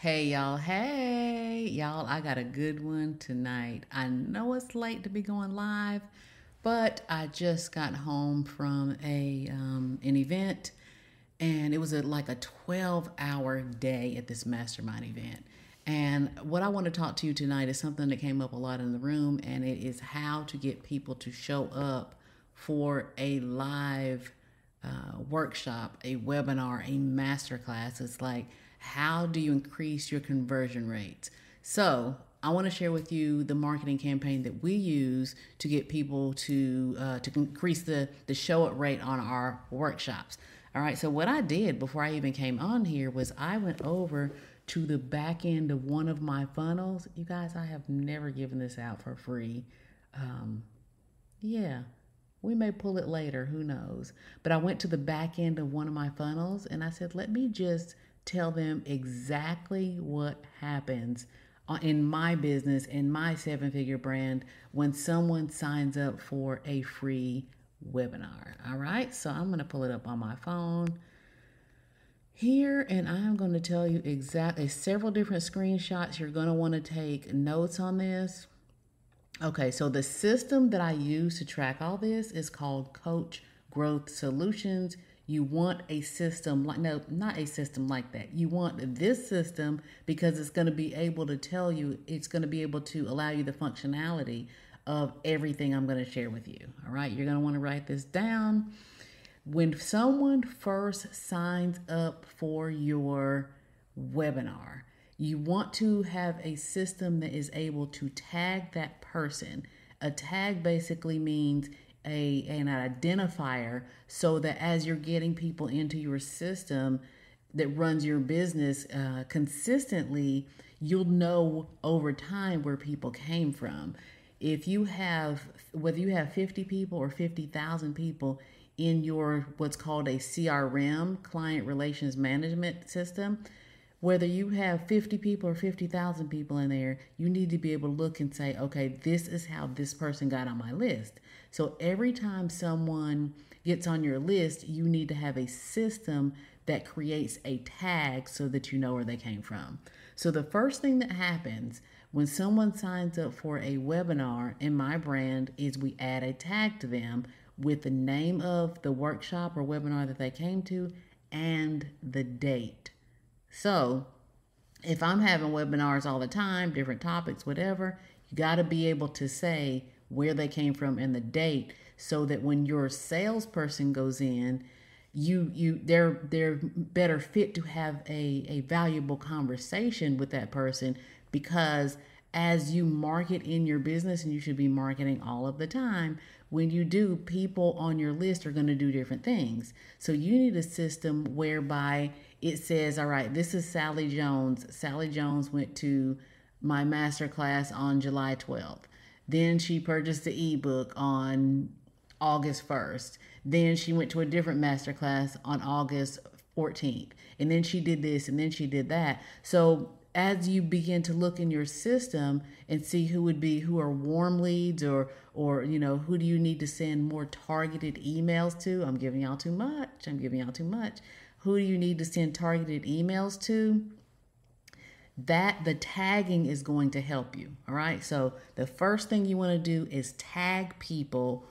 Hey y'all, hey y'all, I got a good one tonight. I know it's late to be going live, but I just got home from a um, an event and it was a, like a 12 hour day at this mastermind event. And what I want to talk to you tonight is something that came up a lot in the room, and it is how to get people to show up for a live uh, workshop, a webinar, a masterclass. It's like, how do you increase your conversion rates? So, I want to share with you the marketing campaign that we use to get people to uh, to increase the the show up rate on our workshops. All right. So what I did before I even came on here was I went over to the back end of one of my funnels. You guys, I have never given this out for free. Um, yeah, we may pull it later, who knows? But I went to the back end of one of my funnels and I said, let me just tell them exactly what happens uh, in my business, in my seven figure brand, when someone signs up for a free webinar. All right, so I'm going to pull it up on my phone here and I'm going to tell you exactly several different screenshots. You're going to want to take notes on this. Okay, so the system that I use to track all this is called Coach Growth Solutions. You want a system like, no, not a system like that. You want this system because it's going to be able to tell you, it's going to be able to allow you the functionality of everything I'm going to share with you. All right, you're going to want to write this down. When someone first signs up for your webinar, you want to have a system that is able to tag that person. A tag basically means a an identifier so that as you're getting people into your system that runs your business uh, consistently, you'll know over time where people came from. If you have whether you have 50 people or 50,000 people in your what's called a CRM, client relations management system, whether you have 50 people or 50,000 people in there, you need to be able to look and say, okay, this is how this person got on my list. So every time someone gets on your list, you need to have a system that creates a tag so that you know where they came from. So the first thing that happens when someone signs up for a webinar in my brand is we add a tag to them with the name of the workshop or webinar that they came to and the date. So, if I'm having webinars all the time, different topics, whatever, you got to be able to say where they came from and the date so that when your salesperson goes in, you you they're they're better fit to have a a valuable conversation with that person because as you market in your business and you should be marketing all of the time when you do people on your list are going to do different things so you need a system whereby it says, all right, this is Sally Jones. Sally Jones went to my master class on July 12th. Then she purchased the ebook on August 1st. Then she went to a different master class on August 14th. And then she did this and then she did that. So as you begin to look in your system and see who would be who are warm leads or or you know who do you need to send more targeted emails to? I'm giving y'all too much. I'm giving y'all too much. Who do you need to send targeted emails to? That the tagging is going to help you all right? So the first thing you want to do is tag people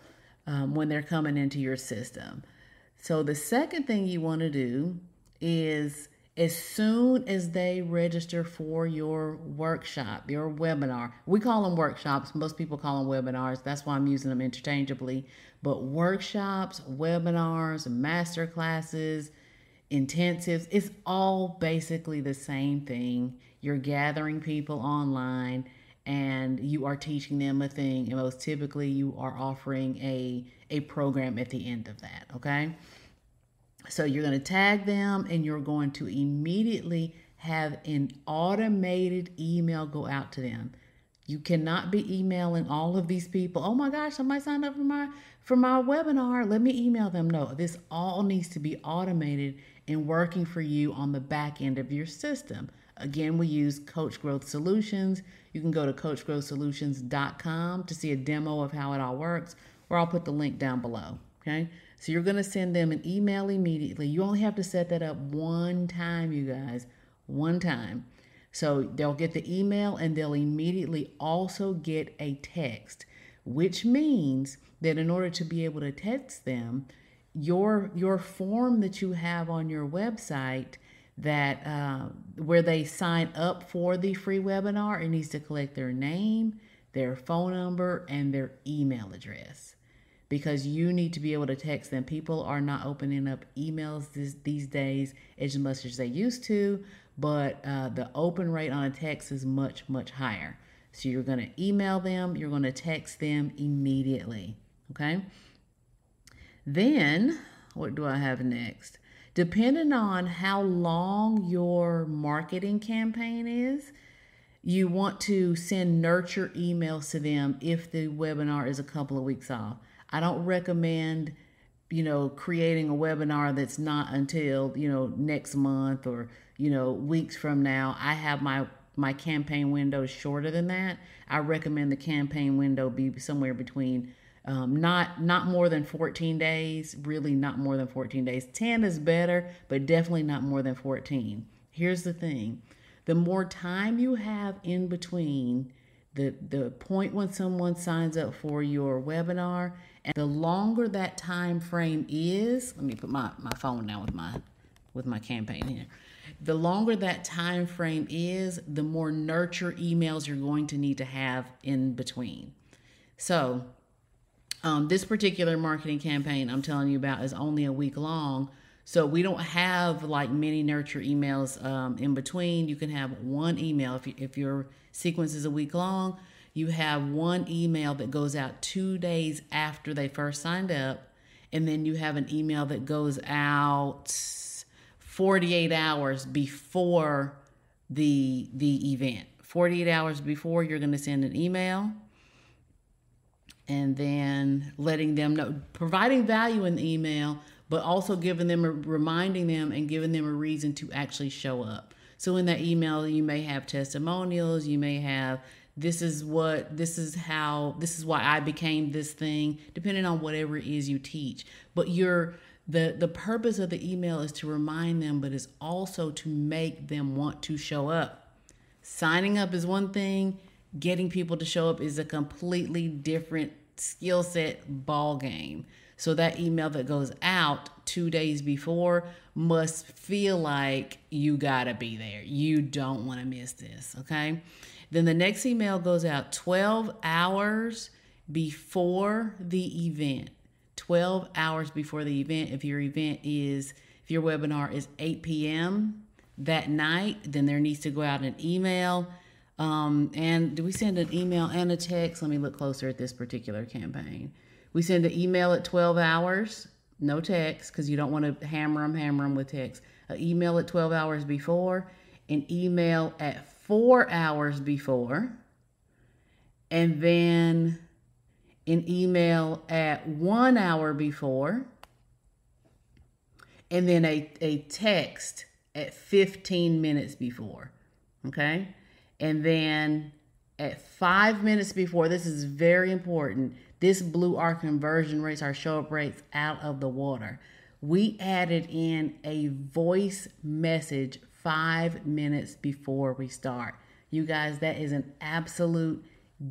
um, when they're coming into your system. So the second thing you want to do is as soon as they register for your workshop, your webinar, we call them workshops. Most people call them webinars. That's why I'm using them interchangeably. But workshops, webinars, master classes, intensives, it's all basically the same thing. You're gathering people online and you are teaching them a thing. And most typically, you are offering a, a program at the end of that. Okay. So you're going to tag them and you're going to immediately have an automated email go out to them. You cannot be emailing all of these people. Oh my gosh, somebody signed up for my for my webinar. Let me email them. No, this all needs to be automated and working for you on the back end of your system. Again, we use Coach Growth Solutions. You can go to coachgrowthsolutions.com to see a demo of how it all works, or I'll put the link down below. Okay. So you're going to send them an email immediately. You only have to set that up one time, you guys, one time. So they'll get the email and they'll immediately also get a text, which means that in order to be able to text them, your your form that you have on your website that uh, where they sign up for the free webinar, it needs to collect their name, their phone number, and their email address because you need to be able to text them. People are not opening up emails this, these days as much as they used to but uh, the open rate on a text is much, much higher. So you're going to email them, you're going to text them immediately. Okay. Then, what do I have next? Depending on how long your marketing campaign is, you want to send nurture emails to them if the webinar is a couple of weeks off. I don't recommend, you know, creating a webinar that's not until, you know, next month or you know, weeks from now, I have my my campaign window shorter than that. I recommend the campaign window be somewhere between um, not not more than 14 days. Really, not more than 14 days. 10 is better, but definitely not more than 14. Here's the thing: the more time you have in between the the point when someone signs up for your webinar, and the longer that time frame is. Let me put my my phone down with my with my campaign here the longer that time frame is, the more nurture emails you're going to need to have in between. So, um, this particular marketing campaign I'm telling you about is only a week long. So we don't have like many nurture emails um, in between. You can have one email if, you, if your sequence is a week long. You have one email that goes out two days after they first signed up, and then you have an email that goes out 48 hours before the the event. 48 hours before you're going to send an email and then letting them know providing value in the email but also giving them a, reminding them and giving them a reason to actually show up. So in that email you may have testimonials you may have this is what this is how this is why i became this thing depending on whatever it is you teach. But you're the the purpose of the email is to remind them but it's also to make them want to show up. Signing up is one thing getting people to show up is a completely different skill set ball game so that email that goes out two days before must feel like you gotta be there. You don't want to miss this okay then the next email goes out 12 hours before the event 12 hours before the event. If your event is, if your webinar is 8 p.m. that night, then there needs to go out an email. Um, and do we send an email and a text? Let me look closer at this particular campaign. We send an email at 12 hours, no text, because you don't want to hammer them, hammer them with text. An email at 12 hours before, an email at four hours before, and then an email at one hour before, and then a, a text at 15 minutes before. Okay. And then at five minutes before, this is very important. This blew our conversion rates, our show up rates out of the water. We added in a voice message five minutes before we start. You guys, that is an absolute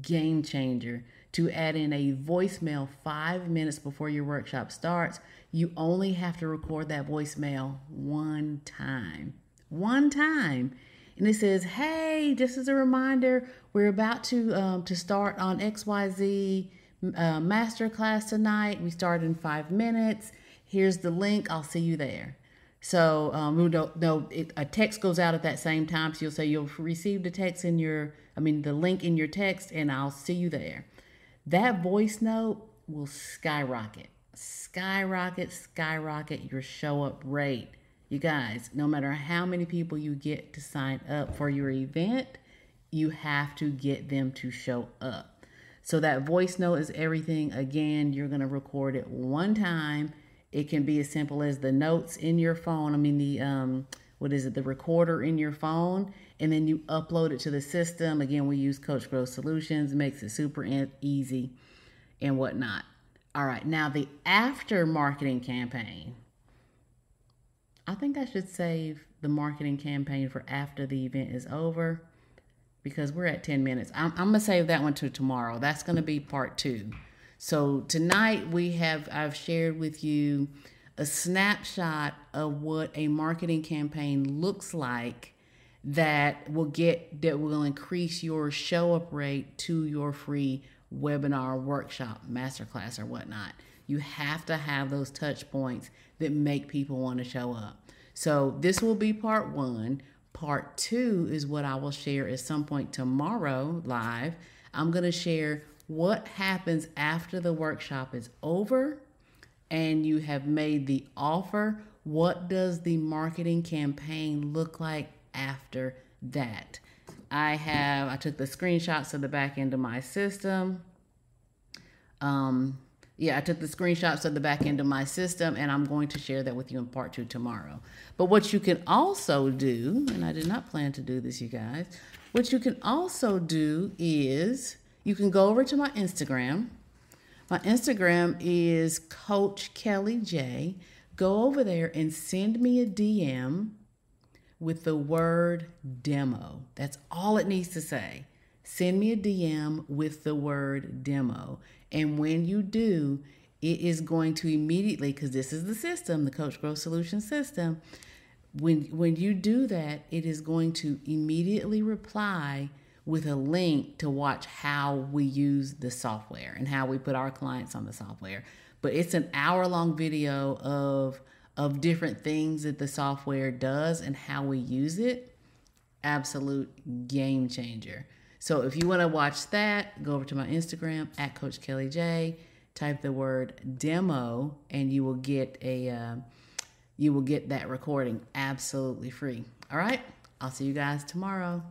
game changer to add in a voicemail five minutes before your workshop starts. You only have to record that voicemail one time. One time. And it says, hey, just as a reminder, we're about to um, to start on XYZ uh, masterclass tonight. We start in five minutes. Here's the link. I'll see you there. So um, no, no it, a text goes out at that same time. So you'll say you'll receive the text in your, I mean, the link in your text, and I'll see you there that voice note will skyrocket, skyrocket, skyrocket your show up rate. You guys, no matter how many people you get to sign up for your event, you have to get them to show up. So that voice note is everything. Again, you're going to record it one time. It can be as simple as the notes in your phone. I mean, the, um, what is it, the recorder in your phone and then you upload it to the system. Again, we use Coach Growth Solutions, makes it super easy and whatnot. All right, now the after marketing campaign. I think I should save the marketing campaign for after the event is over because we're at 10 minutes. I'm, I'm going to save that one to tomorrow. That's going to be part two. So tonight we have, I've shared with you a snapshot of what a marketing campaign looks like that will get, that will increase your show up rate to your free webinar, workshop, masterclass, or whatnot. You have to have those touch points that make people want to show up. So this will be part one. Part two is what I will share at some point tomorrow live. I'm going to share what happens after the workshop is over and you have made the offer. What does the marketing campaign look like after that? I have, I took the screenshots of the back end of my system. Um, yeah, I took the screenshots of the back end of my system and I'm going to share that with you in part two tomorrow. But what you can also do, and I did not plan to do this, you guys, what you can also do is you can go over to my Instagram. My Instagram is Coach Kelly J. Go over there and send me a DM with the word demo. That's all it needs to say. Send me a DM with the word demo. And when you do, it is going to immediately, because this is the system, the Coach Growth Solution system. When when you do that, it is going to immediately reply with a link to watch how we use the software and how we put our clients on the software. But it's an hour long video of of different things that the software does and how we use it. Absolute game changer. So if you want to watch that, go over to my Instagram at Coach Kelly J. Type the word demo, and you will get a uh, you will get that recording absolutely free. All right, I'll see you guys tomorrow.